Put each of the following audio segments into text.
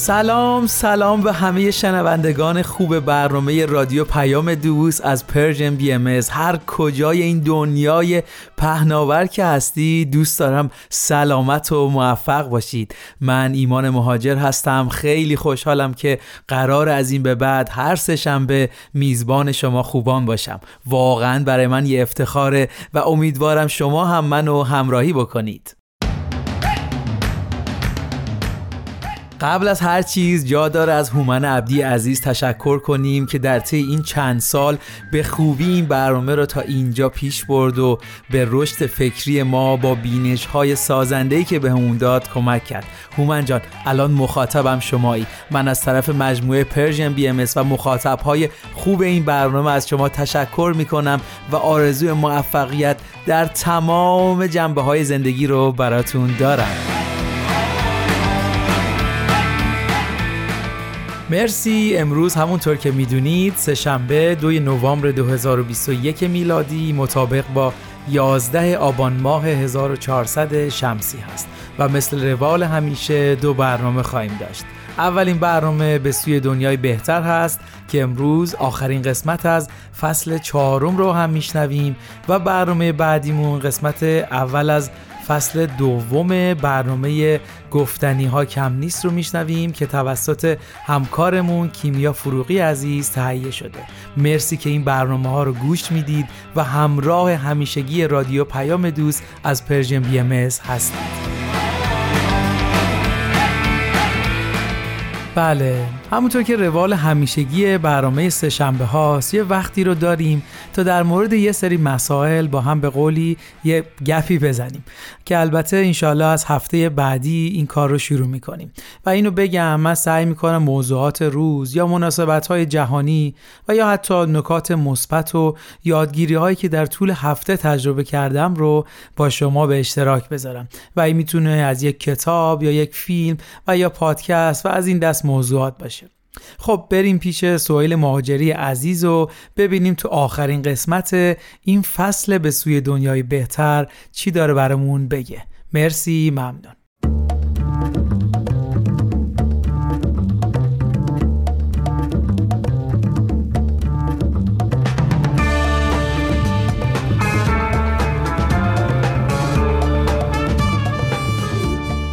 سلام سلام به همه شنوندگان خوب برنامه رادیو پیام دوست از Persian BMS هر کجای این دنیای پهناور که هستی دوست دارم سلامت و موفق باشید. من ایمان مهاجر هستم. خیلی خوشحالم که قرار از این به بعد هر سه میزبان شما خوبان باشم. واقعا برای من یه افتخاره و امیدوارم شما هم منو همراهی بکنید. قبل از هر چیز جا داره از هومن عبدی عزیز تشکر کنیم که در طی این چند سال به خوبی این برنامه رو تا اینجا پیش برد و به رشد فکری ما با بینش های سازنده که بهمون داد کمک کرد. هومن جان الان مخاطبم شمایی. من از طرف مجموعه Persian BMS و مخاطب های خوب این برنامه از شما تشکر می کنم و آرزوی موفقیت در تمام جنبه های زندگی رو براتون دارم. مرسی. امروز همونطور که می‌دونید سهشنبه دوی نوامبر 2021 میلادی مطابق با 11 آبان ماه 1400 شمسی هست. و مثل روال همیشه دو برنامه خواهیم داشت. اولین برنامه به سوی دنیای بهتر هست که امروز آخرین قسمت از فصل چهارم رو هم میشنویم و برنامه بعدیمون قسمت اول از فصل دوم برنامه گفتنی ها کم نیست رو میشنویم که توسط همکارمون کیمیا فروغی عزیز تهیه شده. مرسی که این برنامه ها رو گوش می‌دید و همراه همیشگی رادیو پیام دوست از Persian BMS هستید. بله. همونطور که روال همیشگی برنامه سه‌شنبه هاست یه وقتی رو داریم تا در مورد یه سری مسائل با هم به قولی یه گپی بزنیم که البته انشالله از هفته بعدی این کار رو شروع می‌کنیم. و اینو بگم من سعی می‌کنم موضوعات روز یا مناسبت های جهانی و یا حتی نکات مثبت و یادگیری هایی که در طول هفته تجربه کردم رو با شما به اشتراک بذارم. و این می‌تونه از یک کتاب یا یک فیلم و یا پادکست و از این دست موضوعات باشه. خب بریم پیش سویل مهاجری عزیز و ببینیم تو آخرین قسمت این فصل به سوی دنیای بهتر چی داره برامون بگه. مرسی ممنون.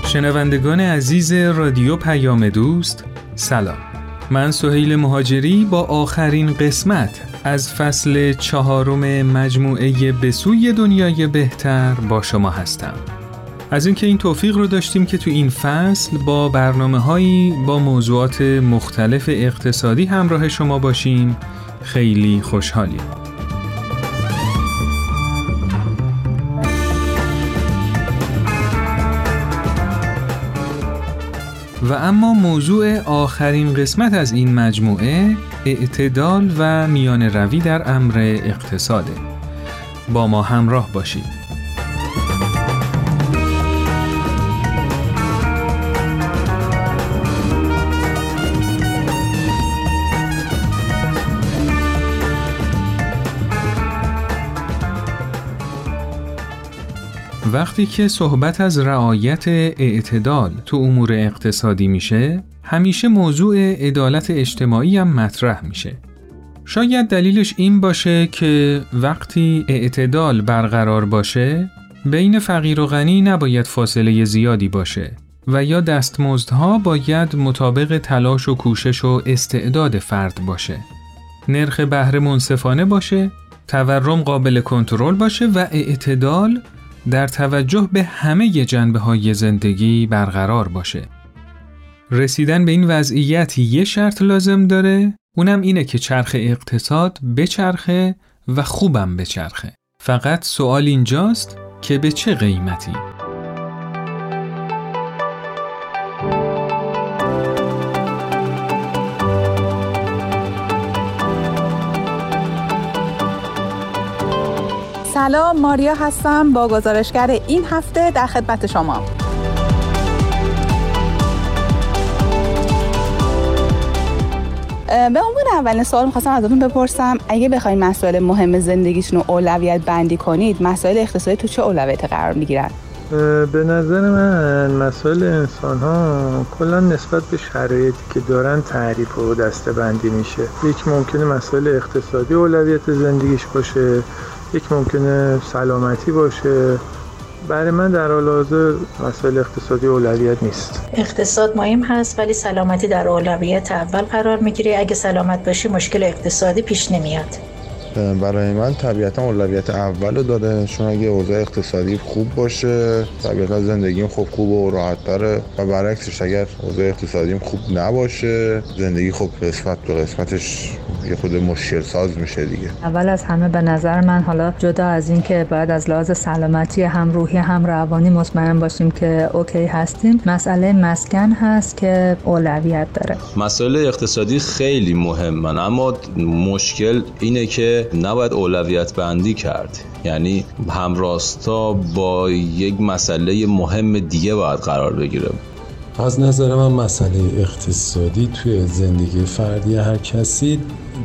شنوندگان عزیز رادیو پیام دوست سلام. من سهیل مهاجری با آخرین قسمت از فصل چهارم مجموعه بسوی دنیای بهتر با شما هستم. از اینکه این توفیق رو داشتیم که تو این فصل با برنامه هایی با موضوعات مختلف اقتصادی همراه شما باشیم خیلی خوشحالیم. و اما موضوع آخرین قسمت از این مجموعه اعتدال و میان روی در امر اقتصاده. با ما همراه باشید. وقتی که صحبت از رعایت اعتدال تو امور اقتصادی میشه همیشه موضوع عدالت اجتماعی هم مطرح میشه. شاید دلیلش این باشه که وقتی اعتدال برقرار باشه بین فقیر و غنی نباید فاصله زیادی باشه و یا دستمزدها باید مطابق تلاش و کوشش و استعداد فرد باشه. نرخ بهره منصفانه باشه تورم قابل کنترل باشه و اعتدال در توجه به همه جنبه های زندگی برقرار باشه. رسیدن به این وضعیت یه شرط لازم داره اونم اینه که چرخ اقتصاد بچرخه و خوبم بچرخه. فقط سوال اینجاست که به چه قیمتی؟ سلام ماریا هستم با گزارشگر این هفته در خدمت شما. به عنوان اولین سوال می‌خواستم ازتون بپرسم اگه بخواید مسائل مهم زندگیتون رو اولویت بندی کنید مسائل اقتصادی تو چه اولویتی قرار می‌گیرن؟ به نظر من مسائل انسان ها کلا نسبت به شرایطی که دارن تعریف و دسته بندی میشه. یک ممکنه مسائل اقتصادی اولویت زندگیش باشه یک ممکنه سلامتی باشه. برای من در حال حاضر مسائل اقتصادی اولویت نیست. اقتصاد مهم هست ولی سلامتی در اولویت اول قرار می‌گیره. اگه سلامت باشی مشکل اقتصادی پیش نمیاد. برای من طبیعتا اولویت اول رو داده چون اگه اوضاع اقتصادی خوب باشه طبیعتا زندگیم خوب خوب و راحت داره و برعکسش اگر اوضاع اقتصادیم خوب نباشه زندگی خوب قسمت به قسمتش یه خود مشکل ساز میشه دیگه. اول از همه به نظر من حالا جدا از این که باید از لحاظ سلامتی هم روحی هم روانی مطمئن باشیم که اوکی هستیم مسئله مسکن هست که اولویت داره. مسائل اقتصادی خیلی مهمن اما مشکل اینه که نباید اولویت بندی کرد. یعنی همراستا با یک مسئله مهم دیگه باید قرار بگیره. از نظر من مسئله اقتصادی توی زندگی فردی هر کسی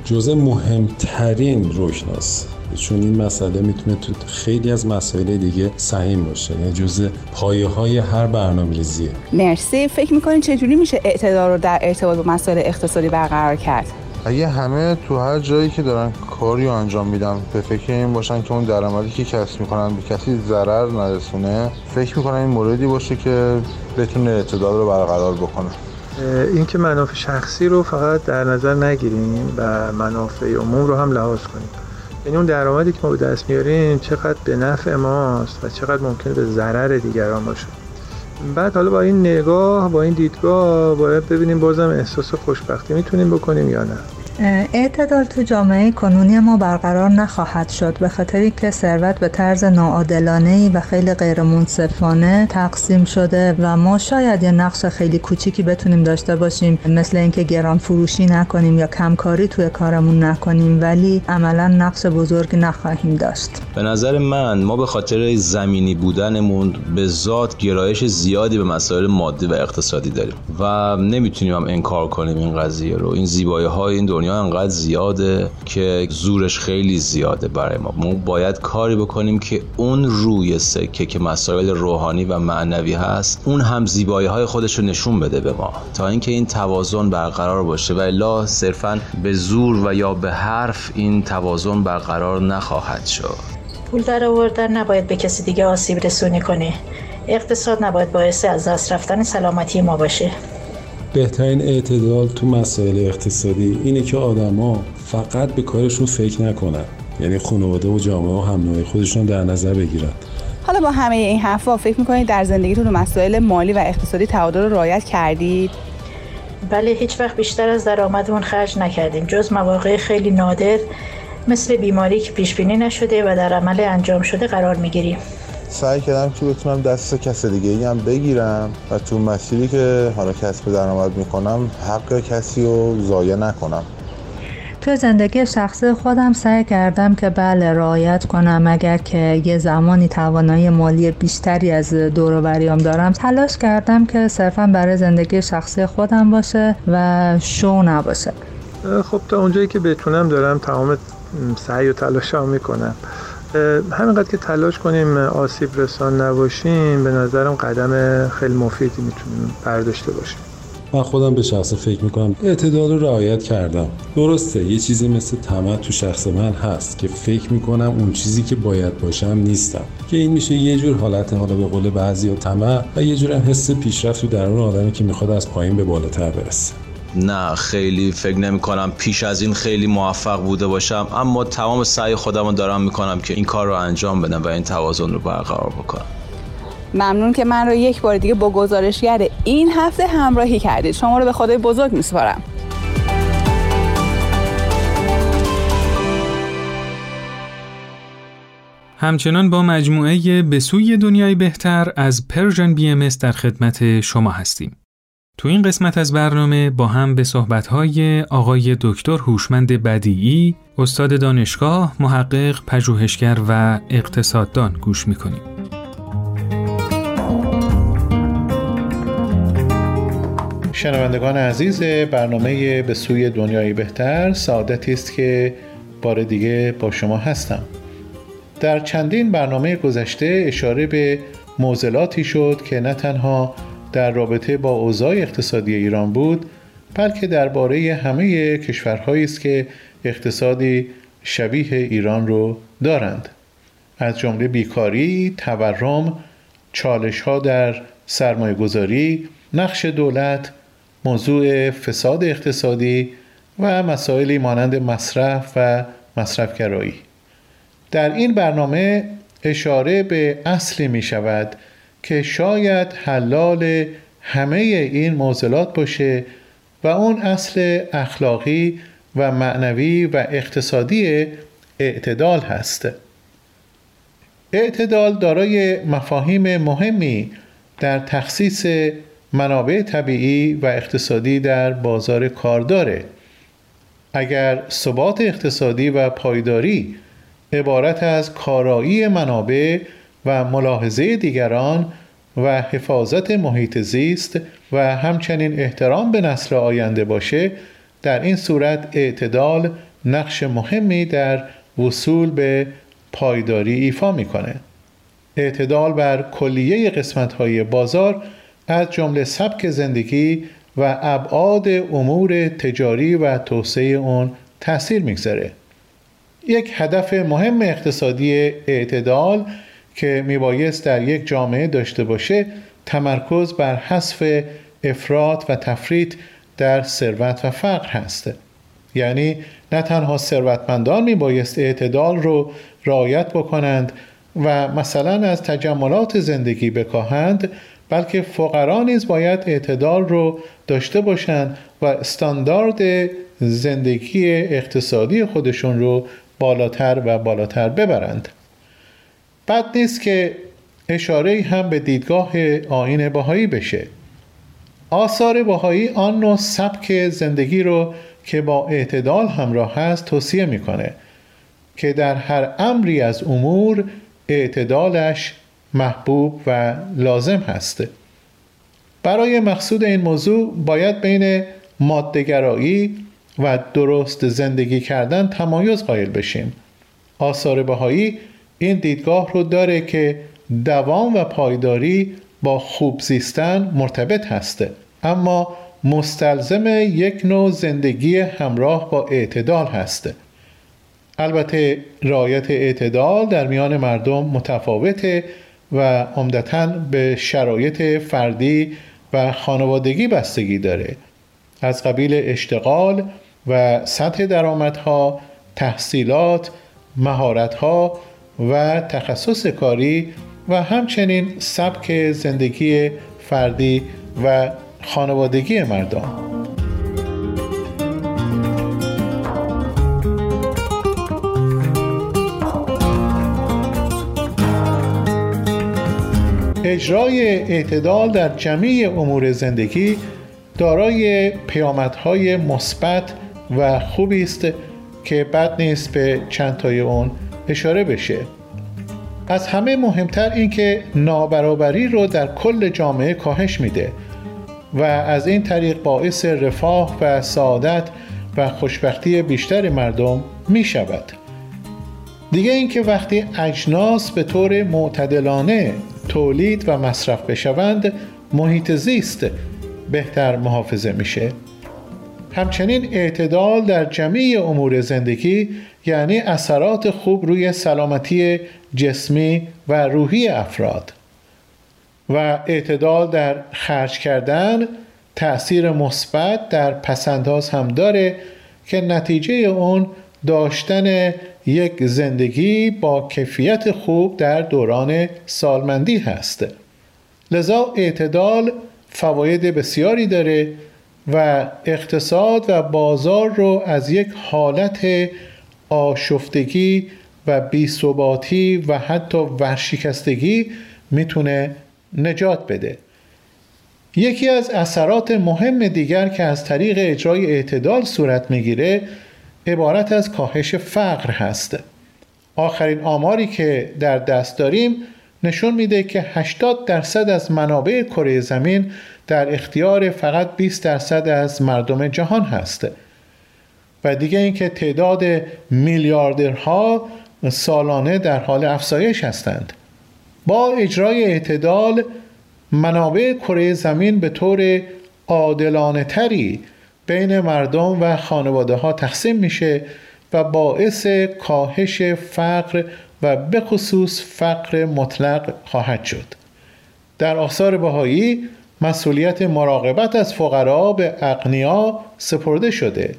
جزء مهمترین رکناست چون این مسئله می‌تونه تو خیلی از مسائل دیگه سهیم باشه. یعنی جزء پایه های هر برنامه ریزیه مرسی. فکر می‌کنین چجوری میشه اعتدال رو در ارتباط با مسائل اقتصادی برقرار کرد؟ اگه همه تو هر جایی که دارن کاری انجام میدن به فکر این باشن که اون درآمدی که کسب می‌کنن به کسی ضرر نرسونه فکر می‌کنن این موردی باشه که بتونه اعتدال رو برقرار بکنه. این که منافع شخصی رو فقط در نظر نگیریم و منافع عموم رو هم لحاظ کنیم یعنی اون درآمدی که ما به دست میاریم چقدر به نفع ماست و چقدر ممکنه به ضرر دیگران باشه. بعد حالا با این نگاه با این دیدگاه باید ببینیم بازم احساس خوشبختی می‌تونیم بکنیم یا نه. اعتدال تو جامعه کنونی ما برقرار نخواهد شد به خاطری که ثروت به طرز ناعادلانه و خیلی غیر منصفانه تقسیم شده و ما شاید یه نقش خیلی کوچیکی بتونیم داشته باشیم مثل اینکه گران فروشی نکنیم یا کمکاری توی کارمون نکنیم ولی عملا نقش بزرگ نخواهیم داشت. به نظر من ما به خاطر زمینی بودنمون به ذات گرایش زیادی به مسائل مادی و اقتصادی داریم و نمی‌تونیم هم انکار کنیم این قضیه رو. این زیبایی های این دنیا انقدر زیاده که زورش خیلی زیاده برای ما. ما باید کاری بکنیم که اون روی سکه که مسائل روحانی و معنوی هست اون هم زیبایی های خودش رو نشون بده به ما. تا اینکه این توازن برقرار باشه. و الا صرفا به زور و یا به حرف این توازن برقرار نخواهد شد. پول در آوردن نباید به کسی دیگه آسیب رسونی کنه. اقتصاد نباید باعث از دست رفتن سلامتی ما باشه. بهترین اعتدال تو مسائل اقتصادی اینه که آدما فقط به کارشون فکر نکنن. یعنی خانواده و جامعه و هم خودشون در نظر بگیرن. حالا با همه این حرفا فکر می‌کنید در زندگیتون مسائل مالی و اقتصادی تعادل رو رعایت کردید؟ بله هیچ وقت بیشتر از درآمدمون خرج نکردیم. جز مواقع خیلی نادر مثل بیماری که پیش بینی نشده و در عمل انجام شده قرار می‌گیریم. سعی کردم که بتونم دست کس دیگه ای هم بگیرم و تو مسیری که حالا کسب درآمد می‌کنم حق کسی رو ضایع نکنم. تو زندگی شخصی خودم سعی کردم که بله رعایت کنم. اگر که یه زمانی توانایی مالی بیشتری از دوروبریام دارم تلاش کردم که صرفا برای زندگی شخصی خودم باشه و شو نباشه. خب تا اونجایی که بتونم دارم تمام سعی و تلاش می‌کنم. همینقدر که تلاش کنیم آسیب رسان نباشیم به نظرم قدم خیلی مفیدی می‌تونیم برداشته باشیم. من خودم به شخص فکر می‌کنم اعتدال رو رعایت کردم. درسته یه چیزی مثل طمع تو شخص من هست که فکر می‌کنم اون چیزی که باید باشم نیستم. که این میشه یه جور حالت حالا به قول بعضی و طمع و یه جور حس پیشرفت تو درون آدمی که می‌خواد از پایین به بالاتر برسه. نه خیلی فکر نمی کنم پیش از این خیلی موفق بوده باشم. اما تمام سعی خودم رو دارم می‌کنم که این کار رو انجام بدم و این توازن رو برقرار بکنم. ممنون که من رو یک بار دیگه با گزارشگر این هفته همراهی کردید. شما رو به خدای بزرگ میسپارم. همچنان با مجموعه به سوی دنیای بهتر از Persian BMS در خدمت شما هستیم. تو این قسمت از برنامه با هم به صحبتهای آقای دکتر هوشمند بدیعی، استاد دانشگاه، محقق، پژوهشگر و اقتصاددان گوش می‌کنیم. شنوندگان عزیز برنامه به سوی دنیای بهتر سعادتی است که بار دیگه با شما هستم. در چندین برنامه گذشته اشاره به موزلاتی شد که نه تنها در رابطه با اوضاع اقتصادی ایران بود بلکه درباره همه کشورهایی است که اقتصادی شبیه ایران رو دارند از جمله بیکاری، تورم، چالش ها در سرمایه گذاری، نقش دولت، موضوع فساد اقتصادی و مسائلی مانند مصرف و مصرفگرایی. در این برنامه اشاره به اصلی می شود که شاید حلال همه این موزلات باشه و اون اصل اخلاقی و معنوی و اقتصادی اعتدال هست. اعتدال دارای مفاهیم مهمی در تخصیص منابع طبیعی و اقتصادی در بازار کار داره. اگر ثبات اقتصادی و پایداری عبارت از کارایی منابع و ملاحظه دیگران و حفاظت محیط زیست و همچنین احترام به نسل آینده باشه در این صورت اعتدال نقش مهمی در وصول به پایداری ایفا می‌کنه. اعتدال بر کلیه قسمت های بازار از جمله سبک زندگی و ابعاد امور تجاری و توسعه اون تاثیر می‌گذاره. یک هدف مهم اقتصادی اعتدال که میبایست در یک جامعه داشته باشه تمرکز بر حذف افراد و تفرید در ثروت و فقر هست. یعنی نه تنها ثروتمندان میبایست اعتدال رو رعایت بکنند و مثلا از تجملات زندگی بکاهند بلکه فقرا نیز باید اعتدال رو داشته باشند و استاندارد زندگی اقتصادی خودشون رو بالاتر و بالاتر ببرند. بد نیست که اشاره هم به دیدگاه آین باهایی بشه. آثار باهایی آن نوع سبک زندگی رو که با اعتدال همراه هست توصیه می‌کنه که در هر امری از امور اعتدالش محبوب و لازم هست. برای مقصود این موضوع باید بین مادهگرایی و درست زندگی کردن تمایز قائل بشیم. آثار بهایی این دیدگاه رو داره که دوام و پایداری با خوب زیستن مرتبط هسته. اما مستلزم یک نوع زندگی همراه با اعتدال هسته. البته رعایت اعتدال در میان مردم متفاوته و عمدتا به شرایط فردی و خانوادگی بستگی داره. از قبیل اشتغال و سطح درآمدها، تحصیلات، مهارتها و تخصص کاری و همچنین سبک زندگی فردی و خانوادگی مردم. اجرای اعتدال در جمعی امور زندگی دارای پیامدهای مثبت و خوبی است که بد نیست به چند تای اون اشاره بشه. از همه مهمتر اینکه نابرابری رو در کل جامعه کاهش میده و از این طریق باعث رفاه و سعادت و خوشبختی بیشتر مردم می شود دیگه اینکه وقتی اجناس به طور معتدلانه تولید و مصرف بشوند محیط زیست بهتر محافظه میشه. همچنین اعتدال در جمعی امور زندگی یعنی اثرات خوب روی سلامتی جسمی و روحی افراد. و اعتدال در خرج کردن تأثیر مثبت در پسنداز هم داره که نتیجه اون داشتن یک زندگی با کیفیت خوب در دوران سالمندی هست. لذا اعتدال فواید بسیاری داره و اقتصاد و بازار رو از یک حالت آشفتگی و بیثباتی و حتی ورشکستگی می‌تونه نجات بده. یکی از اثرات مهم دیگر که از طریق اجرای اعتدال صورت می‌گیره عبارت از کاهش فقر هست. آخرین آماری که در دست داریم نشون میده که 80 درصد از منابع کره زمین در اختیار فقط 20 درصد از مردم جهان هست. و دیگه اینکه تعداد میلیاردرها سالانه در حال افزایش هستند. با اجرای اعتدال منابع کره زمین به طور عادلانه تری بین مردم و خانواده ها تقسیم میشه و باعث کاهش فقر و به خصوص فقر مطلق خواهد شد. در آثار بهایی مسئولیت مراقبت از فقرا به اقنیا سپرده شده.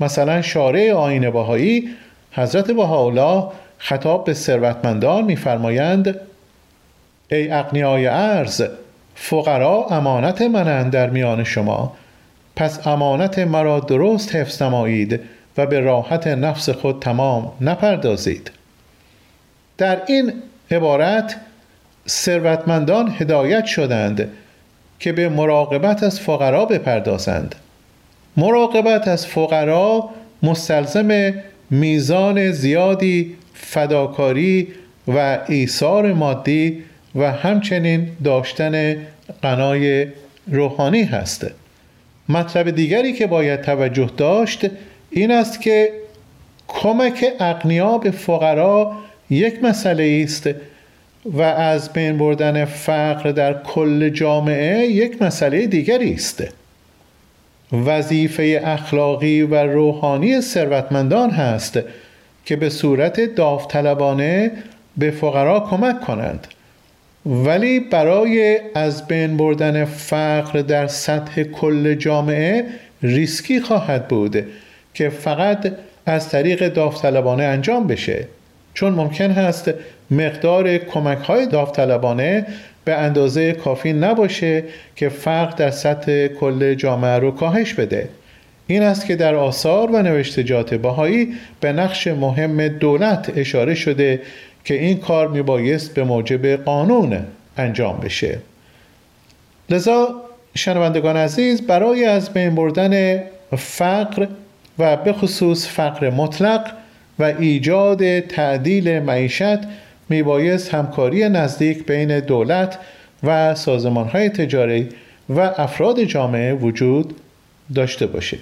مثلا شارع آین بهایی حضرت بهاءالله خطاب به ثروتمندان میفرمایند ای اقنیای ارز فقرا امانت منند در میان شما. پس امانت مرا درست حفظ نمایید و به راحت نفس خود تمام نپردازید. در این عبارت ثروتمندان هدایت شدند که به مراقبت از فقرا بپردازند. مراقبت از فقرا مستلزم میزان زیادی فداکاری و ایثار مادی و همچنین داشتن قنای روحانی هست. مطلب دیگری که باید توجه داشت این است که کمک اقنیا به فقرا یک مسئله است و از بین بردن فقر در کل جامعه یک مسئله دیگری است وظیفه اخلاقی و روحانی ثروتمندان هست که به صورت داوطلبانه به فقرا کمک کنند. ولی برای از بین بردن فقر در سطح کل جامعه ریسکی خواهد بود که فقط از طریق داوطلبانه انجام بشه. چون ممکن هست مقدار کمک های داوطلبانه به اندازه کافی نباشه که فقر در سطح کل جامعه رو کاهش بده. این است که در آثار و نوشتجات بهایی به نقش مهم دولت اشاره شده که این کار میبایست به موجب قانون انجام بشه. لذا شنوندگان عزیز برای از بین بردن فقر و به خصوص فقر مطلق و ایجاد تعدیل معیشت میبایست همکاری نزدیک بین دولت و سازمان های تجاری و افراد جامعه وجود داشته باشه.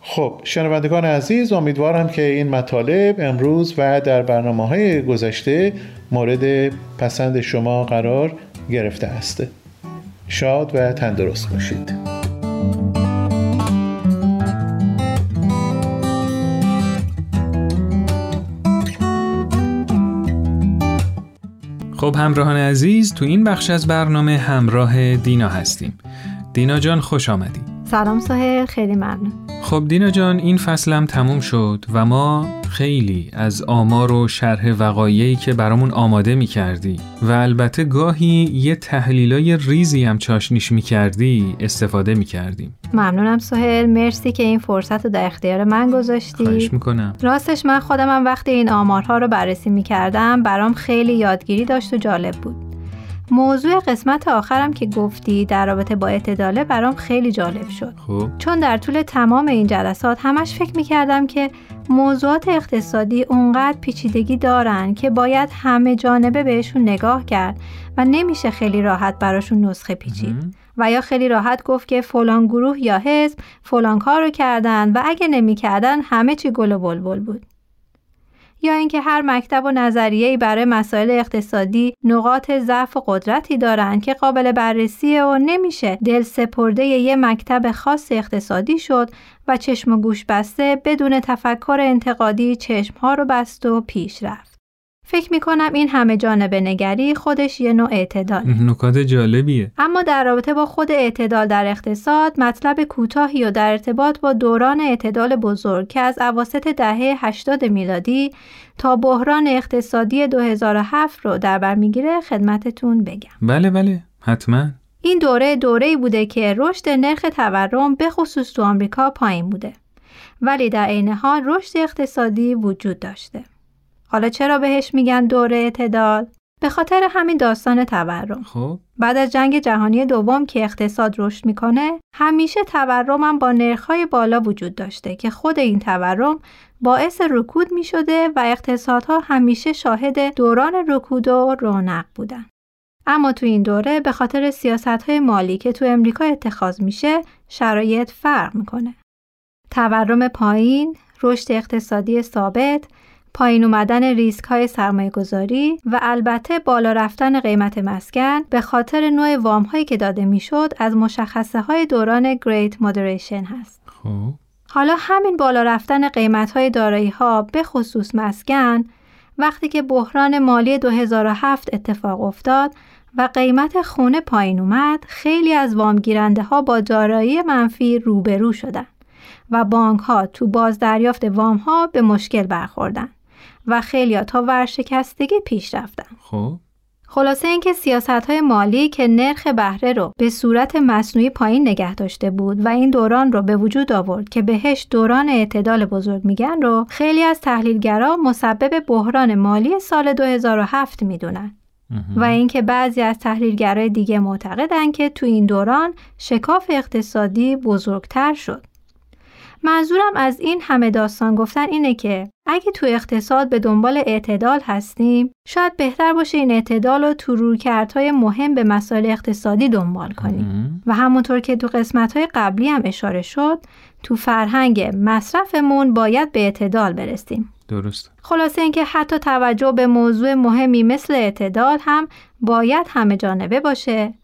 خب شنوندگان عزیز امیدوارم که این مطالب امروز و در برنامه های گذشته مورد پسند شما قرار گرفته است. شاد و تندرست باشید. خب همراهان عزیز تو این بخش از برنامه همراه دینا هستیم. دینا جان خوش آمدی. سلام سهر خیلی ممنون. خب دینا جان این فصلم تموم شد و ما خیلی از آمار و شرح وقایعی که برامون آماده می کردی و البته گاهی یه تحلیلای ریزی هم چاشنیش می کردی استفاده می کردیم ممنونم سهل مرسی که این فرصت رو در اختیار من گذاشتی. خواهش می‌کنم. راستش من خودمم وقتی این آمارها رو بررسی می کردم برام خیلی یادگیری داشت و جالب بود. موضوع قسمت آخرم که گفتی در رابطه با اعتداله برام خیلی جالب شد. خوب. چون در طول تمام این جلسات همش فکر می‌کردم که موضوعات اقتصادی اونقدر پیچیدگی دارن که باید همه جانبه بهشون نگاه کرد و نمیشه خیلی راحت براشون نسخه پیچید. و یا خیلی راحت گفت که فلان گروه یا حزب فلان کار رو کردن و اگه نمی‌کردن همه چی گل و بلبل بود. یا اینکه هر مکتب و نظریه‌ای برای مسائل اقتصادی نقاط ضعف و قدرتی دارند که قابل بررسی و نمیشه دل سپرده یه مکتب خاص اقتصادی شد و چشم و گوش بسته بدون تفکر انتقادی چشمها رو بست و پیش رفت. فکر می کنم این همه جانب نگری خودش یه نوع اعتدال. نکات جالبیه. اما در رابطه با خود اعتدال در اقتصاد مطلب کوتاهی و در ارتباط با دوران اعتدال بزرگ که از اواسط دهه 80 میلادی تا بحران اقتصادی 2007 رو در بر می‌گیره خدمتتون بگم. بله بله. حتما. این دوره دوره‌ای بوده که رشد نرخ تورم به خصوص تو آمریکا پایین بوده. ولی در عین حال رشد اقتصادی وجود داشته. حالا چرا بهش میگن دوره اعتدال؟ به خاطر همین داستان تورم. خب بعد از جنگ جهانی دوم که اقتصاد رشد می‌کنه، همیشه تورم هم با نرخهای بالا وجود داشته که خود این تورم باعث رکود می‌شده و اقتصادها همیشه شاهد دوران رکود و رونق بودن. اما تو این دوره به خاطر سیاست های مالی که تو امریکا اتخاذ میشه شرایط فرق می‌کنه. تورم پایین، رشد اقتصادی ثابت پایین اومدن ریسک های سرمایه گذاری و البته بالا رفتن قیمت مسکن به خاطر نوع وام هایی که داده می‌شد از مشخصه های دوران گریت مودریشن هست. خب حالا همین بالا رفتن قیمت های دارایی ها به خصوص مسکن وقتی که بحران مالی 2007 اتفاق افتاد و قیمت خونه پایین اومد خیلی از وامگیرنده ها با دارایی منفی روبرو شدن و بانک ها تو بازدریافت وام ها به مشکل برخوردن و خیلی تا ورشکستگی پیش رفتن. خب خلاصه اینکه سیاست های مالی که نرخ بهره رو به صورت مصنوعی پایین نگه داشته بود و این دوران رو به وجود آورد که بهش دوران اعتدال بزرگ میگن رو خیلی از تحلیلگرا مسبب بحران مالی سال 2007 می‌دونن. و اینکه بعضی از تحلیلگرای دیگه معتقدن که تو این دوران شکاف اقتصادی بزرگتر شد. منظورم از این همه داستان گفتن اینه که اگه تو اقتصاد به دنبال اعتدال هستیم شاید بهتر باشه این اعتدال رو تو رویکردهای مهم به مسائل اقتصادی دنبال کنیم. و همونطور که تو قسمتهای قبلی هم اشاره شد تو فرهنگ مصرفمون باید به اعتدال برسیم. درست. خلاصه اینکه حتی توجه به موضوع مهمی مثل اعتدال هم باید همه جانبه باشه.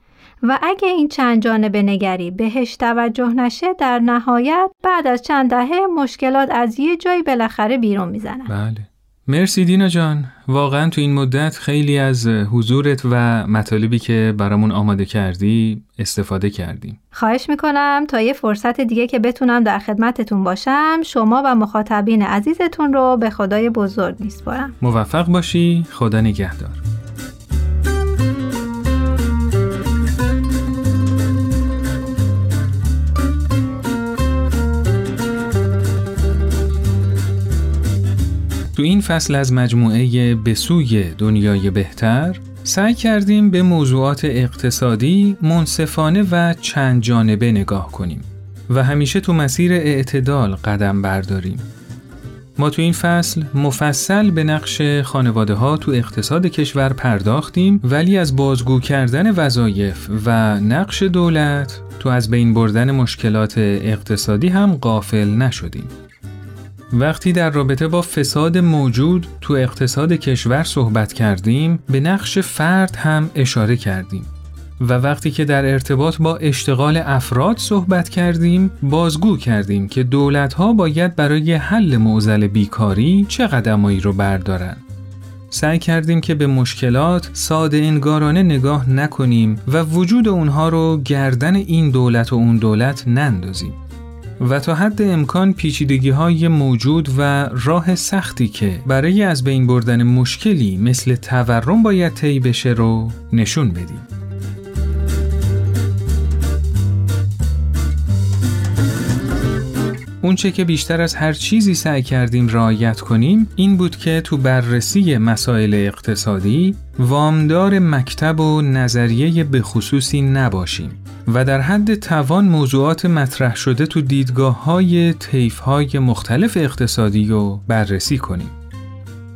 و اگه این چند جانبه نگری بهش توجه نشه در نهایت بعد از چند دهه مشکلات از یه جایی بالاخره بیرون می‌زنن. بله. مرسی دینا جان. واقعا تو این مدت خیلی از حضورت و مطالبی که برامون آماده کردی استفاده کردیم. خواهش می‌کنم تا یه فرصت دیگه که بتونم در خدمتتون باشم شما و مخاطبین عزیزتون رو به خدای بزرگ میسپارم موفق باشی. خدا نگهدار. این فصل از مجموعه به سوی دنیای بهتر سعی کردیم به موضوعات اقتصادی منصفانه و چند جانبه نگاه کنیم و همیشه تو مسیر اعتدال قدم برداریم. ما تو این فصل مفصل به نقش خانواده ها تو اقتصاد کشور پرداختیم ولی از بازگو کردن وظایف و نقش دولت تو از بین بردن مشکلات اقتصادی هم قافل نشدیم. وقتی در رابطه با فساد موجود تو اقتصاد کشور صحبت کردیم به نقش فرد هم اشاره کردیم. و وقتی که در ارتباط با اشتغال افراد صحبت کردیم بازگو کردیم که دولتها باید برای حل معضل بیکاری چه قدمایی رو بردارن. سعی کردیم که به مشکلات ساده انگارانه نگاه نکنیم و وجود اونها رو گردن این دولت و اون دولت نندازیم. و تا حد امکان پیچیدگی های موجود و راه سختی که برای از بین بردن مشکلی مثل تورم باید طی بشه رو نشون بدیم. اونچه که بیشتر از هر چیزی سعی کردیم رعایت کنیم این بود که تو بررسی مسائل اقتصادی وامدار مکتب و نظریه به خصوصی نباشیم و در حد توان موضوعات مطرح شده تو دیدگاه های تیف های مختلف اقتصادی رو بررسی کنیم.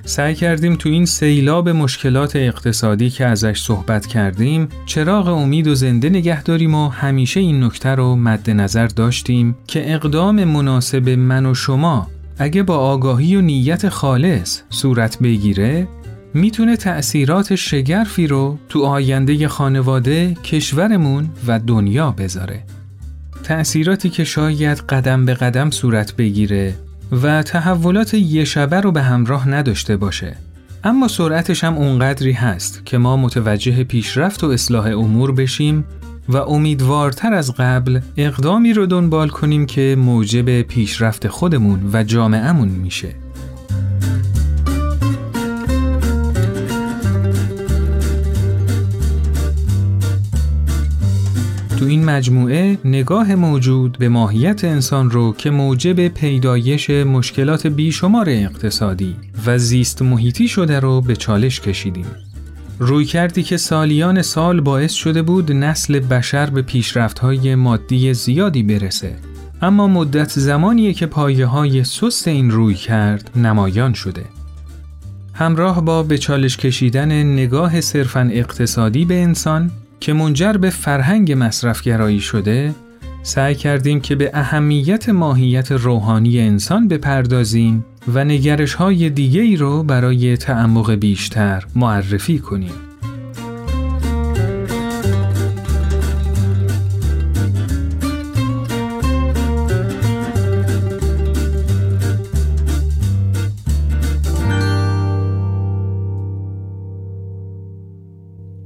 سعی کردیم تو این سیلاب مشکلات اقتصادی که ازش صحبت کردیم چراغ امید و زنده نگه داریم و همیشه این نکته رو مد نظر داشتیم که اقدام مناسب من و شما اگه با آگاهی و نیت خالص صورت بگیره می‌تونه تأثیرات شگرفی رو تو آینده خانواده، کشورمون و دنیا بذاره. تأثیراتی که شاید قدم به قدم صورت بگیره و تحولات یه شبه رو به همراه نداشته باشه اما سرعتش هم اونقدری هست که ما متوجه پیشرفت و اصلاح امور بشیم و امیدوارتر از قبل اقدامی رو دنبال کنیم که موجب پیشرفت خودمون و جامعهمون میشه. تو این مجموعه نگاه موجود به ماهیت انسان رو که موجب پیدایش مشکلات بیشمار اقتصادی و زیست محیطی شده رو به چالش کشیدیم. روی کردی که سالیان سال باعث شده بود نسل بشر به پیشرفت‌های مادی زیادی برسه. اما مدت زمانیه که پایه های سست این روی کرد نمایان شده. همراه با به چالش کشیدن نگاه صرفاً اقتصادی به انسان که منجر به فرهنگ مصرفگرایی شده سعی کردیم که به اهمیت ماهیت روحانی انسان بپردازیم و نگرش های دیگه ای رو برای تعمق بیشتر معرفی کنیم.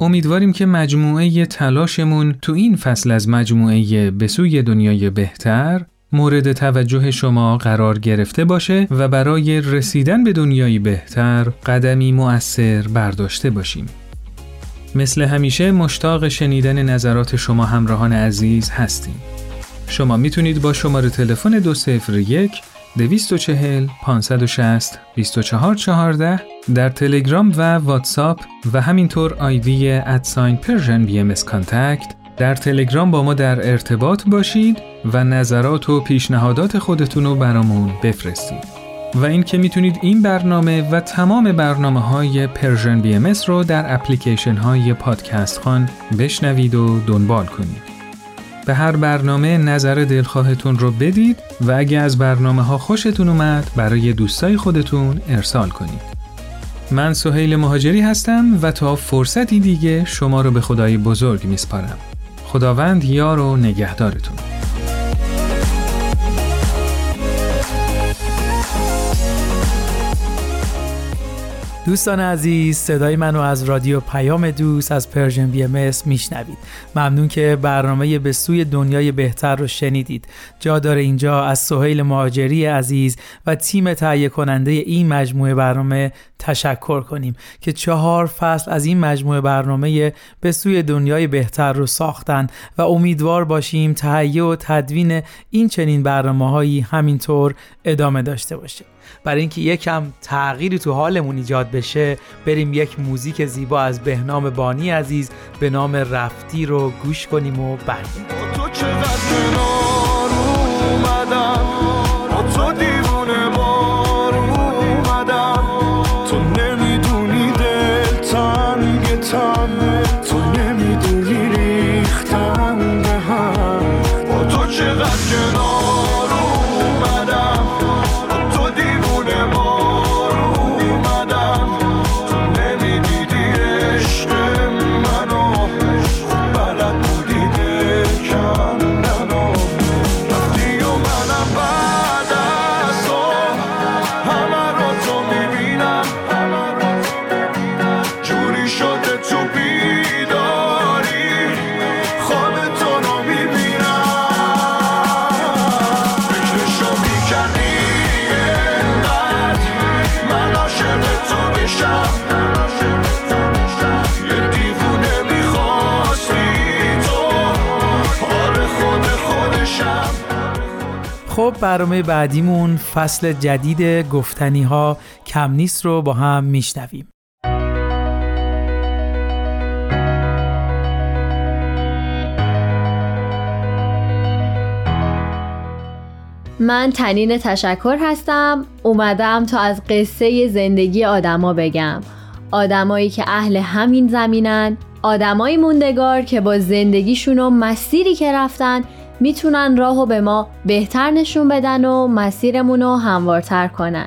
امیدواریم که مجموعه تلاشمون تو این فصل از مجموعه به سوی دنیای بهتر مورد توجه شما قرار گرفته باشه و برای رسیدن به دنیایی بهتر قدمی مؤثر برداشته باشیم. مثل همیشه مشتاق شنیدن نظرات شما همراهان عزیز هستیم. شما می‌تونید با شماره تلفن 201 240 560 2414 در تلگرام و واتساپ و همینطور آیدی at sign Persian BMS contact در تلگرام با ما در ارتباط باشید و نظرات و پیشنهادات خودتون رو برامون بفرستید. و اینکه می‌تونید این برنامه و تمام برنامه های Persian BMS رو در اپلیکیشن های پادکست خوان بشنوید و دنبال کنید. به هر برنامه نظر دلخواهتون رو بدید و اگه از برنامه ها خوشتون اومد برای دوستای خودتون ارسال کنید. من سهیل مهاجری هستم و تا فرصتی دیگه شما رو به خدای بزرگ میسپارم. خداوند یار و نگهدارتون. دوستان عزیز صدای منو از رادیو پیام دوست از Persian BMS میشنوید. ممنون که برنامه به سوی دنیای بهتر رو شنیدید. جا داره اینجا از سهیل مهاجری عزیز و تیم تهیه کننده این مجموعه برنامه تشکر کنیم که چهار فصل از این مجموعه برنامه به سوی دنیای بهتر رو ساختن و امیدوار باشیم تهیه و تدوین این چنین برنامه هایی همینطور ادامه داشته باشه. برای اینکه یکم تغییری تو حالمون ایجاد بشه بریم یک موزیک زیبا از بهنام بانی عزیز به نام رفتی رو گوش کنیم و برگردیم. برنامه بعدیمون فصل جدید گفتنی ها کم نیست رو با هم میشنویم. من تنین تشکر هستم. اومدم تا از قصه زندگی آدما بگم. آدمایی که اهل همین زمینن آدمایی موندگار که با زندگیشون و مسیری که رفتن می‌تونن راهو به ما بهتر نشون بدن و مسیرمون رو هموارتر کنن.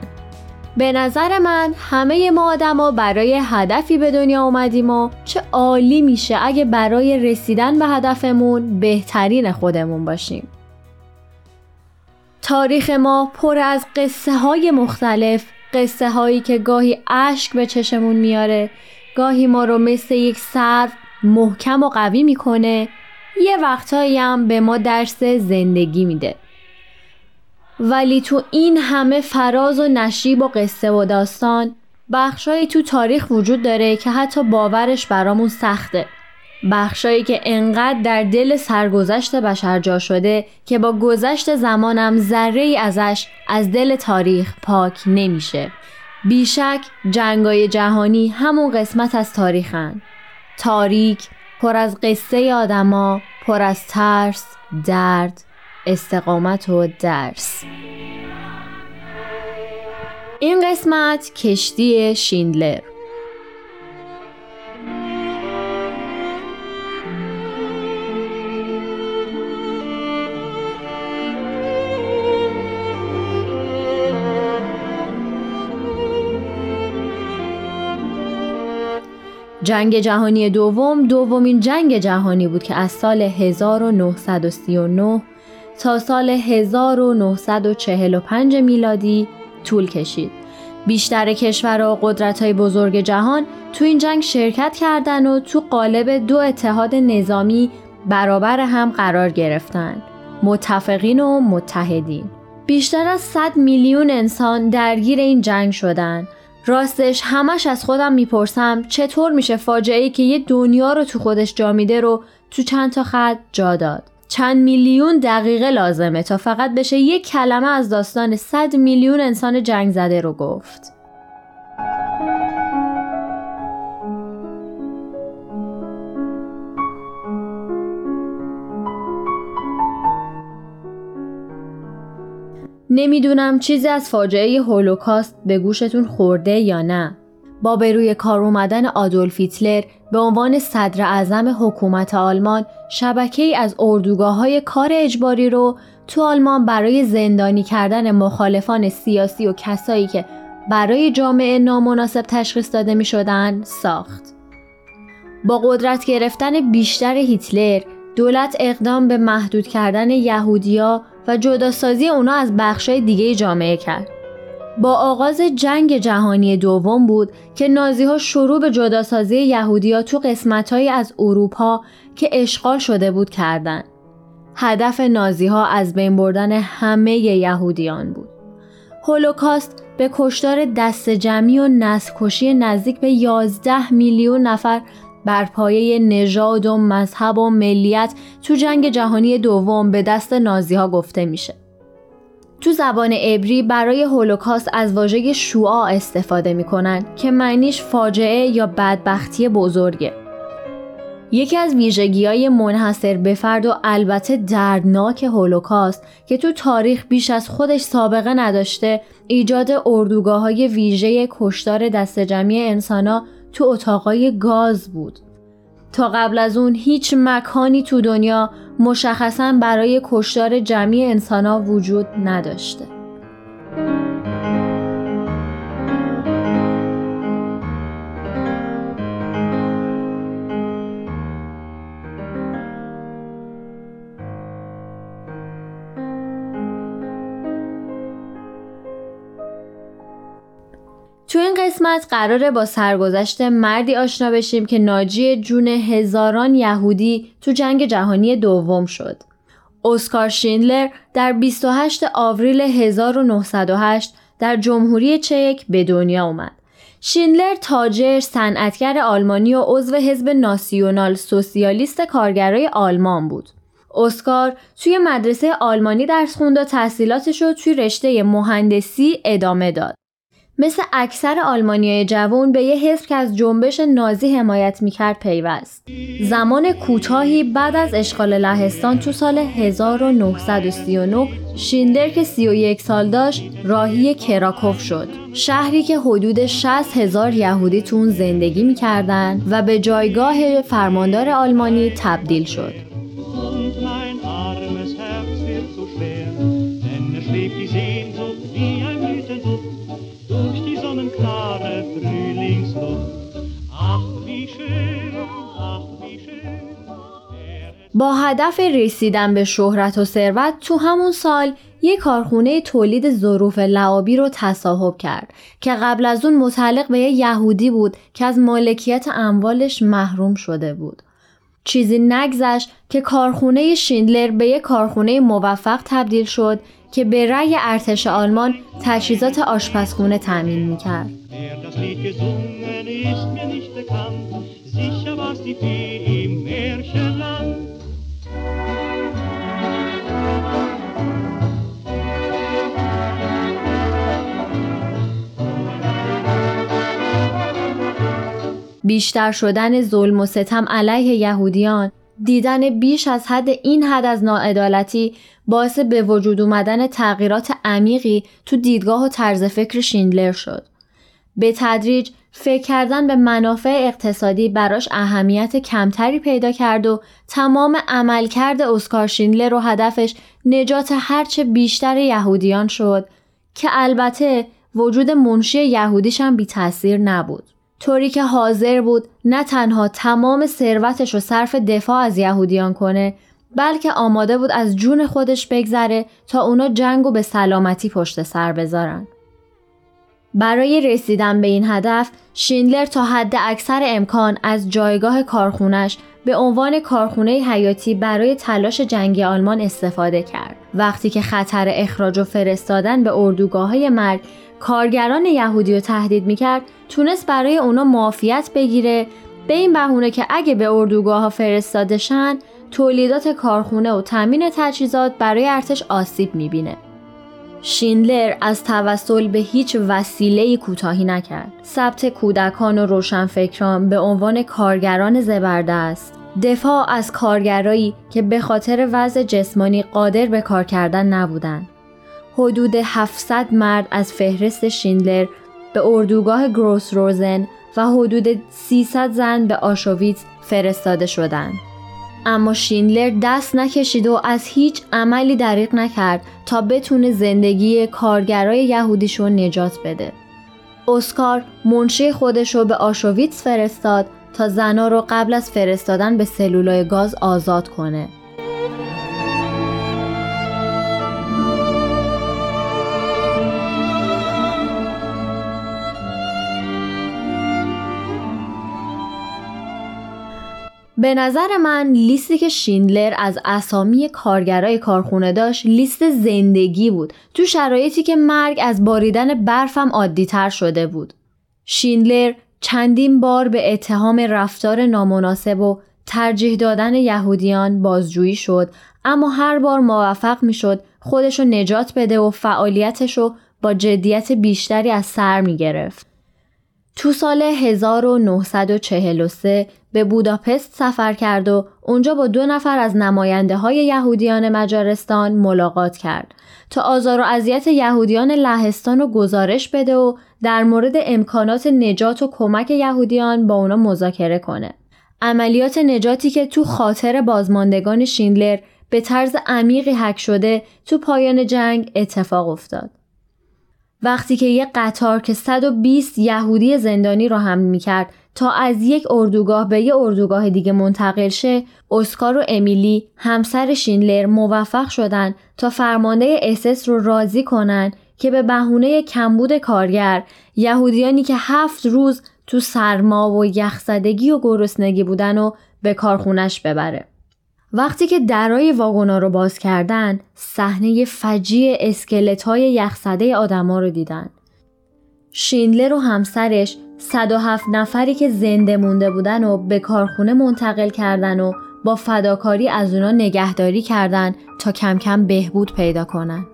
به نظر من همه ما آدما برای هدفی به دنیا اومدیم و چه عالی میشه اگه برای رسیدن به هدفمون بهترین خودمون باشیم. تاریخ ما پر از قصه های مختلف قصه هایی که گاهی اشک به چشمون میاره گاهی ما رو مثل یک سر محکم و قوی می‌کنه یه وقتهایی هم به ما درس زندگی میده. ولی تو این همه فراز و نشیب و قصه و داستان بخشایی تو تاریخ وجود داره که حتی باورش برامون سخته. بخشایی که انقدر در دل سرگذشت بشر جا شده که با گذشت زمانم ذره ای ازش از دل تاریخ پاک نمیشه. بیشک جنگای جهانی همون قسمت از تاریخن. تاریک پر از قصه آدما پر از ترس درد استقامت و درس. این قسمت کشتی شیندلر. جنگ جهانی دوم دومین جنگ جهانی بود که از سال 1939 تا سال 1945 میلادی طول کشید. بیشتر کشور و قدرت های بزرگ جهان تو این جنگ شرکت کردن و تو قالب دو اتحاد نظامی برابر هم قرار گرفتن. متفقین و متحدین. بیشتر از 100 میلیون انسان درگیر این جنگ شدند راستش همش از خودم می‌پرسم چطور میشه فاجعه ای که یه دنیا رو تو خودش جا میده رو تو چند تا خط جا داد؟ چند میلیون دقیقه لازمه تا فقط بشه یک کلمه از داستان 100 میلیون انسان جنگ زده رو گفت. نمی‌دونم چیزی از فاجعه هولوکاست به گوشتون خورده یا نه. با به روی کار اومدن آدولف هیتلر به عنوان صدر اعظم حکومت آلمان شبکه ای از اردوگاه های کار اجباری رو تو آلمان برای زندانی کردن مخالفان سیاسی و کسایی که برای جامعه نامناسب تشخیص داده می شدن ساخت. با قدرت گرفتن بیشتر هیتلر دولت اقدام به محدود کردن یهودیا و جداسازی اونا از بخشای دیگه جامعه کرد. با آغاز جنگ جهانی دوم بود که نازی ها شروع به جداسازی یهودیا تو قسمتهایی از اروپا که اشغال شده بود کردند. هدف نازی ها از بین بردن همه یهودیان بود. هولوکاست به کشتار دست جمعی و نسل کشی نزدیک به 11 میلیون نفر بر پایه نژاد و مذهب و ملیت تو جنگ جهانی دوم به دست نازی ها گفته میشه. تو زبان عبری برای هولوکاست از واژه شوعا استفاده می‌کنن که معنیش فاجعه یا بدبختی بزرگه. یکی از ویژگی های منحصر به فرد و البته دردناک هولوکاست که تو تاریخ بیش از خودش سابقه نداشته ایجاد اردوگاه های ویژه کشتار دست جمعی انسانا تو اتاقای گاز بود. تا قبل از اون هیچ مکانی تو دنیا مشخصا برای کشتار جمعی انسانها وجود نداشته. قسمت قراره با سرگذشت مردی آشنا بشیم که ناجی جون هزاران یهودی تو جنگ جهانی دوم شد. اسکار شیندلر در 28 آوریل 1908 در جمهوری چک به دنیا اومد. شیندلر تاجر، صنعتگر آلمانی و عضو حزب ناسیونال سوسیالیست کارگرای آلمان بود. اسکار توی مدرسه آلمانی درس خوند و تحصیلاتش رو توی رشته مهندسی ادامه داد. مثل اکثر آلمانیای جوان به یه حزب که از جنبش نازی حمایت می‌کرد پیوست. زمان کوتاهی بعد از اشغال لهستان تو سال 1939 شیندر که 31 سال داشت راهی کراکوف شد. شهری که حدود 60 هزار یهودی تو اون زندگی می‌کردن و به جایگاه فرماندار آلمانی تبدیل شد. با هدف رسیدن به شهرت و ثروت تو همون سال یک کارخونه تولید ظروف لعابی رو تصاحب کرد که قبل از اون متعلق به یه یهودی بود که از مالکیت اموالش محروم شده بود. چیزی نگذشت که کارخونه شیندلر به یک کارخونه موفق تبدیل شد که به رأی ارتش آلمان تجهیزات آشپزخونه تأمین می‌کرد. بیشتر شدن ظلم و ستم علیه یهودیان دیدن بیش از حد این حد از ناعدالتی باعث به وجود اومدن تغییرات عمیقی تو دیدگاه و طرز فکر شیندلر شد. به تدریج فکر کردن به منافع اقتصادی براش اهمیت کمتری پیدا کرد و تمام عملکرد اسکار شیندلر و هدفش نجات هرچه بیشتر یهودیان شد که البته وجود منشی یهودیش هم بی تاثیر نبود. طوری که حاضر بود نه تنها تمام ثروتش رو صرف دفاع از یهودیان کنه بلکه آماده بود از جون خودش بگذره تا اونا جنگ و به سلامتی پشت سر بذارن. برای رسیدن به این هدف شیندلر تا حد اکثر امکان از جایگاه کارخونش به عنوان کارخونه حیاتی برای تلاش جنگی آلمان استفاده کرد. وقتی که خطر اخراج و فرستادن به اردوگاه های مرگ کارگران یهودی رو تهدید می‌کرد تونست برای اونا معافیت بگیره به این بهونه که اگه به اردوگاه ها فرستاده شن تولیدات کارخونه و تامین تجهیزات برای ارتش آسیب می‌بینه. شیندلر از توسل به هیچ وسیله کوتاهی نکرد. ثبت کودکان و روشنفکران به عنوان کارگران زبردست دفاع از کارگرایی که به خاطر وضع جسمانی قادر به کار کردن نبودند. حدود 700 مرد از فهرست شیندلر به اردوگاه گروس روزن و حدود 300 زن به آشویتز فرستاده شدند. اما شیندلر دست نکشید و از هیچ عملی دریق نکرد تا بتونه زندگی کارگرای یهودیشو نجات بده. اسکار منشی خودش رو به آشویتس فرستاد تا زنا رو قبل از فرستادن به سلولای گاز آزاد کنه. به نظر من لیستی که شیندلر از اسامی کارگرای کارخونه داشت لیست زندگی بود تو شرایطی که مرگ از باریدن برفم عادی تر شده بود. شیندلر چندین بار به اتهام رفتار نامناسب و ترجیح دادن یهودیان بازجویی شد اما هر بار موفق می شد خودشو نجات بده و فعالیتشو با جدیت بیشتری از سر می گرفت. تو سال 1943 به بوداپست سفر کرد و اونجا با دو نفر از نماینده های یهودیان مجارستان ملاقات کرد تا آزار و اذیت یهودیان لهستان رو گزارش بده و در مورد امکانات نجات و کمک یهودیان با اونا مذاکره کنه. عملیات نجاتی که تو خاطر بازماندگان شیندلر به طرز عمیقی حک شده تو پایان جنگ اتفاق افتاد. وقتی که یک قطار که 120 یهودی زندانی را حمل می کرد تا از یک اردوگاه به یک اردوگاه دیگه منتقل شه اسکار و امیلی همسر شینلر موفق شدن تا فرمانده اسس رو راضی کنن که به بهونه کمبود کارگر یهودیانی که هفت روز تو سرما و یخزدگی و گرسنگی بودن و به کارخونش ببره. وقتی که درای واگونا رو باز کردن صحنه فجیع اسکلت های یخزده آدما رو دیدن. شیندلر و همسرش 107 نفری که زنده مونده بودن و به کارخونه منتقل کردن و با فداکاری از اونا نگهداری کردن تا کم کم بهبود پیدا کنن.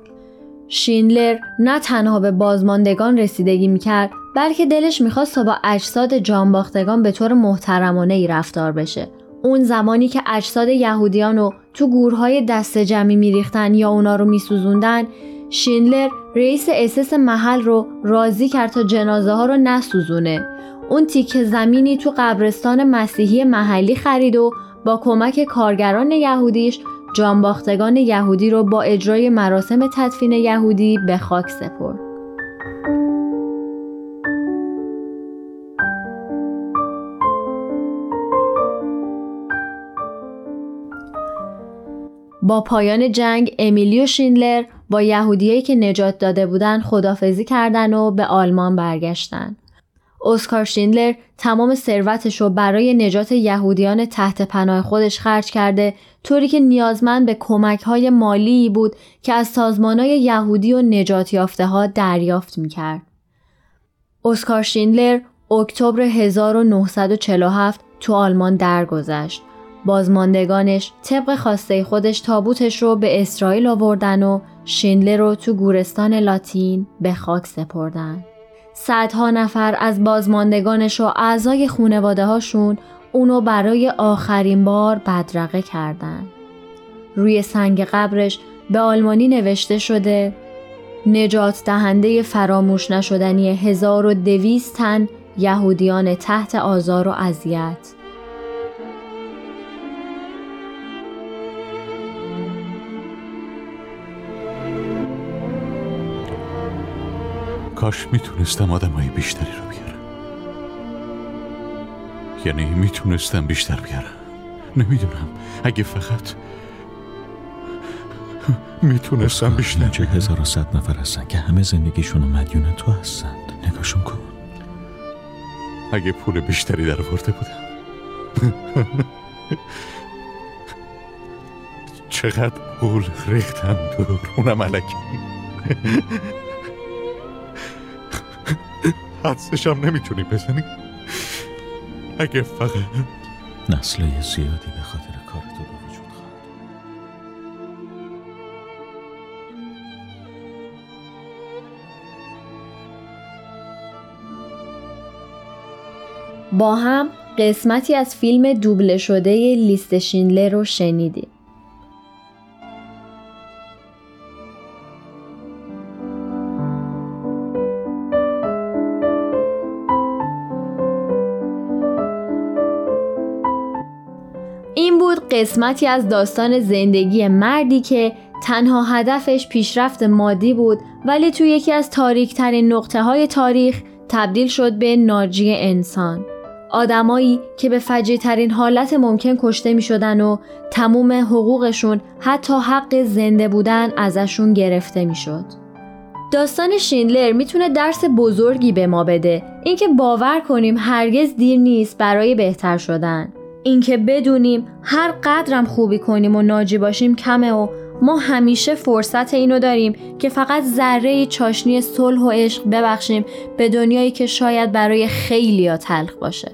شیندلر نه تنها به بازماندگان رسیدگی می‌کرد بلکه دلش می‌خواست تا با اجساد جانباختگان به طور محترمانه ای رفتار بشه اون زمانی که اجساد یهودیان رو تو گورهای دست جمعی میریختن یا اونا رو میسوزوندن شینلر رئیس اسس محل رو راضی کرد تا جنازه ها رو نسوزونه اون تیکه زمینی تو قبرستان مسیحی محلی خرید و با کمک کارگران یهودیش جانباختگان یهودی رو با اجرای مراسم تدفین یهودی به خاک سپرد. با پایان جنگ امیلیو شیندلر با یهودیایی که نجات داده بودن خدافزی کردن و به آلمان برگشتن. اسکار شیندلر تمام ثروتش رو برای نجات یهودیان تحت پناه خودش خرج کرده طوری که نیازمند به کمک های مالی بود که از سازمان های یهودی و نجات یافته ها دریافت می کرد. اسکار شیندلر اکتبر 1947 تو آلمان درگذشت. بازماندگانش طبق خواسته خودش تابوتش رو به اسرائیل آوردن و شیندلر رو تو گورستان لاتین به خاک سپردن. صدها نفر از بازماندگانش و اعضای خونواده هاشون اونو برای آخرین بار بدرقه کردن. روی سنگ قبرش به آلمانی نوشته شده نجات دهنده فراموش نشدنی 1200 تن یهودیان تحت آزار و اذیت کاش می‌تونستم آدمای بیشتری رو بیارم. یعنی می‌تونستم بیشتر بیارم. نمی‌دونم. اگه فقط می‌تونستم بیشتر چه هزار و صد نفر هستن که همه زندگیشون مدیون تو هستند نگاشون کن. اگه پول بیشتری در ورده بودم. چقدر پول ریختم دور اونم علکی حدسشم نمی‌تونی بزنی؟ اگه فقط نسله زیادی به خاطر کار تو به وجود خواهد با هم قسمتی از فیلم دوبله شده لیست شینلر رو شنیدیم. قسمتی از داستان زندگی مردی که تنها هدفش پیشرفت مادی بود ولی توی یکی از تاریک ترین نقطه های تاریخ تبدیل شد به ناجی انسان. آدمایی که به فجی ترین حالت ممکن کشته می شدن و تموم حقوقشون حتی حق زنده بودن ازشون گرفته می شد. داستان شیندلر می‌تونه درس بزرگی به ما بده اینکه باور کنیم هرگز دیر نیست برای بهتر شدن. اینکه بدونیم هر قدرم خوبی کنیم و ناجی باشیم کمه و ما همیشه فرصت اینو داریم که فقط ذره چاشنی صلح و عشق ببخشیم به دنیایی که شاید برای خیلی تلخ باشه.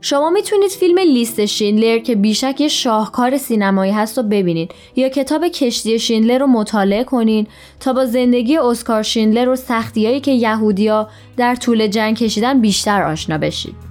شما می‌تونید فیلم لیست شینلر که بیشک یه شاهکار سینمایی هست رو ببینید یا کتاب کشتی شینلر رو مطالعه کنین تا با زندگی اسکار شینلر و سختیایی که یهودیا در طول جنگ کشیدن بیشتر آشنا بشید.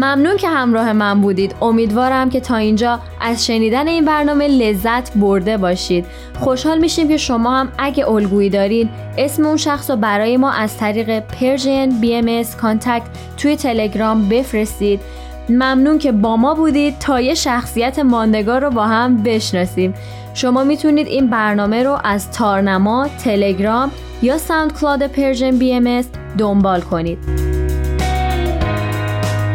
ممنون که همراه من بودید. امیدوارم که تا اینجا از شنیدن این برنامه لذت برده باشید. خوشحال میشیم که شما هم اگه الگویی دارین اسم اون شخص رو برای ما از طریق Persian BMS contact توی تلگرام بفرستید. ممنون که با ما بودید تا یه شخصیت ماندگار رو با هم بشناسیم. شما می‌تونید این برنامه رو از تارنما، تلگرام یا SoundCloud Persian BMS دنبال کنید.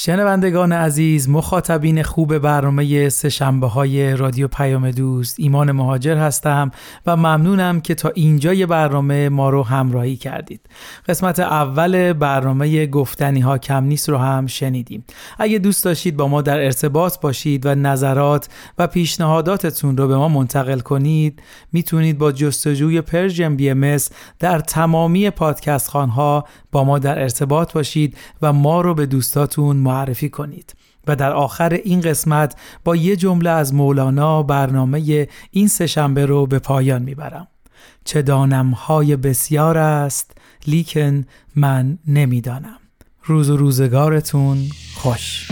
شنوندگان عزیز مخاطبین خوب برنامه سهشنبه های رادیو پیام دوست ایمان مهاجر هستم و ممنونم که تا اینجای برنامه ما رو همراهی کردید. قسمت اول برنامه گفتنی ها کم نیست رو هم شنیدیم. اگه دوست داشتید با ما در ارتباط باشید و نظرات و پیشنهاداتتون رو به ما منتقل کنید می‌تونید با جستجوی پرژیم بی در تمامی پادکست خانها با ما در ارتباط باشید و ما رو به دوستاتون معرفی کنید. و در آخر این قسمت با یه جمله از مولانا برنامه این سهشنبه رو به پایان می‌برم. چه دانم های بسیار است لیکن من نمی‌دانم. روز و روزگارتون خوش.